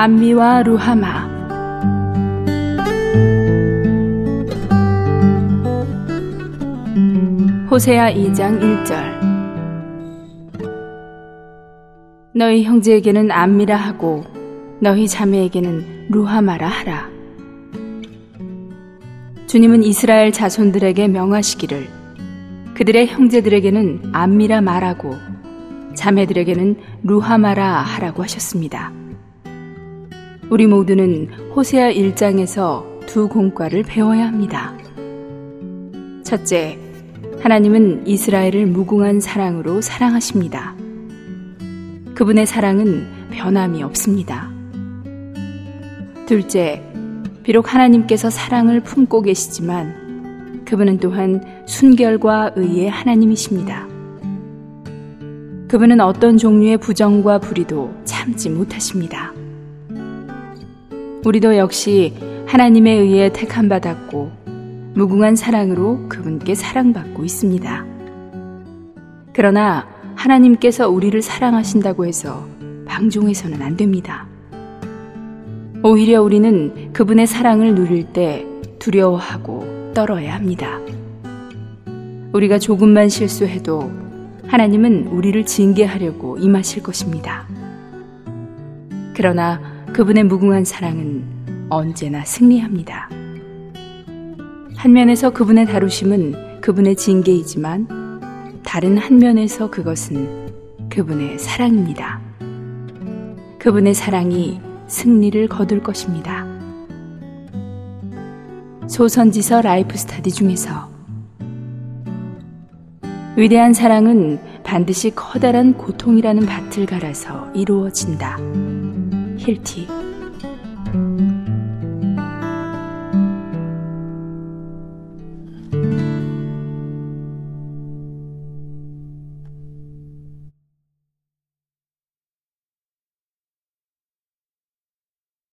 암미와 루하마. 호세아 2장 1절. 너희 형제에게는 암미라 하고 너희 자매에게는 루하마라 하라. 주님은 이스라엘 자손들에게 명하시기를 그들의 형제들에게는 암미라 말하고 자매들에게는 루하마라 하라고 하셨습니다. 우리 모두는 호세아 1장에서 두 공과를 배워야 합니다. 첫째, 하나님은 이스라엘을 무궁한 사랑으로 사랑하십니다. 그분의 사랑은 변함이 없습니다. 둘째, 비록 하나님께서 사랑을 품고 계시지만 그분은 또한 순결과 의의 하나님이십니다. 그분은 어떤 종류의 부정과 불의도 참지 못하십니다. 우리도 역시 하나님에 의해 택함받았고 무궁한 사랑으로 그분께 사랑받고 있습니다. 그러나 하나님께서 우리를 사랑하신다고 해서 방종해서는 안 됩니다. 오히려 우리는 그분의 사랑을 누릴 때 두려워하고 떨어야 합니다. 우리가 조금만 실수해도 하나님은 우리를 징계하려고 임하실 것입니다. 그러나 그분의 무궁한 사랑은 언제나 승리합니다. 한 면에서 그분의 다루심은 그분의 징계이지만 다른 한 면에서 그것은 그분의 사랑입니다. 그분의 사랑이 승리를 거둘 것입니다. 소선지서 Life Study 중에서 위대한 사랑은 반드시 커다란 고통이라는 밭을 갈아서 이루어진다. 힐티